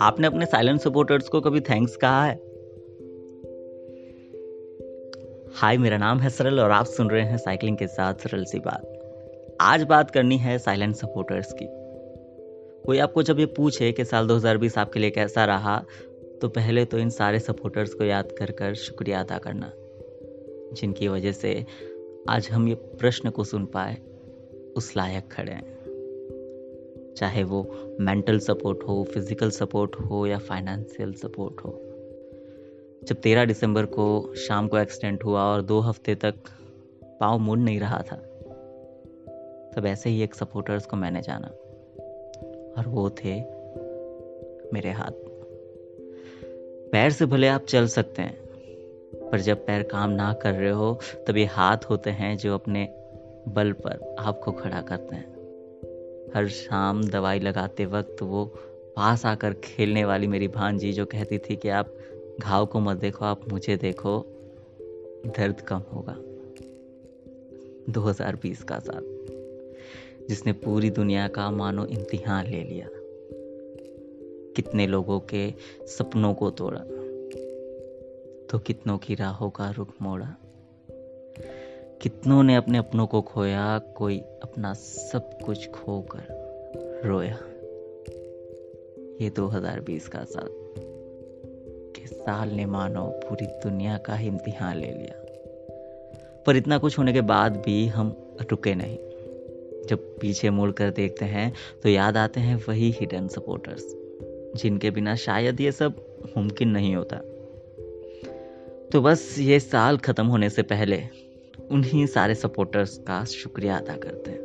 आपने अपने silent supporters को कभी थैंक्स कहा है? हाय मेरा नाम है सरल और आप सुन रहे हैं साइकिलिंग के साथ सरल सी बात। आज बात करनी है साइलेंट सपोर्टर्स की। कोई आपको जब ये पूछे कि साल 2020 आपके लिए कैसा रहा तो पहले तो इन सारे सपोर्टर्स को याद कर कर शुक्रिया अदा करना, जिनकी वजह से आज हम ये प्रश्न को सुन पाए, उस लायक खड़े हैं। चाहे वो मेंटल सपोर्ट हो फ़िज़िकल सपोर्ट हो या फाइनेंशियल सपोर्ट हो। जब तेरह दिसंबर को शाम को एक्सीडेंट हुआ और दो हफ़्ते तक पाँव मुड़ नहीं रहा था, तब ऐसे ही एक सपोर्टर्स को मैंने जाना और वो थे मेरे हाथ। पैर से भले आप चल सकते हैं, पर जब पैर काम ना कर रहे हो, तब ये हाथ होते हैं जो अपने बल पर आपको खड़ा करते हैं। हर शाम दवाई लगाते वक्त वो पास आकर खेलने वाली मेरी भांजी जो कहती थी कि आप घाव को मत देखो, आप मुझे देखो, दर्द कम होगा। 2020 का साल, जिसने पूरी दुनिया का मानो इम्तिहान ले लिया। कितने लोगों के सपनों को तोड़ा तो कितनों की राहों का रुख मोड़ा। कितनों ने अपने अपनों को खोया, कोई अपना सब कुछ खोकर रोया। ये 2020 का साल। के साल ने मानो पूरी दुनिया का ही इम्तिहान ले लिया। पर इतना कुछ होने के बाद भी हम रुके नहीं। जब पीछे मुड़ कर देखते हैं तो याद आते हैं वही हिडन सपोर्टर्स जिनके बिना शायद ये सब मुमकिन नहीं होता। तो बस ये साल खत्म होने से पहले उन्हीं सारे सपोर्टर्स का शुक्रिया अदा करते हैं,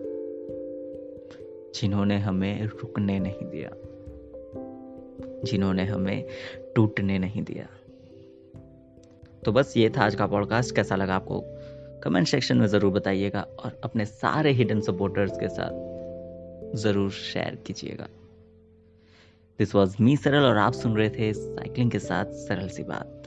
जिन्होंने हमें रुकने नहीं दिया, जिन्होंने हमें टूटने नहीं दिया। तो बस ये था आज का पॉडकास्ट कैसा लगा आपको? कमेंट सेक्शन में ज़रूर बताइएगा और अपने सारे हिडन सपोर्टर्स के साथ ज़रूर शेयर कीजिएगा। दिस वॉज़ मी सरल और आप सुन रहे थे साइकिलिंग के साथ सरल सी बात।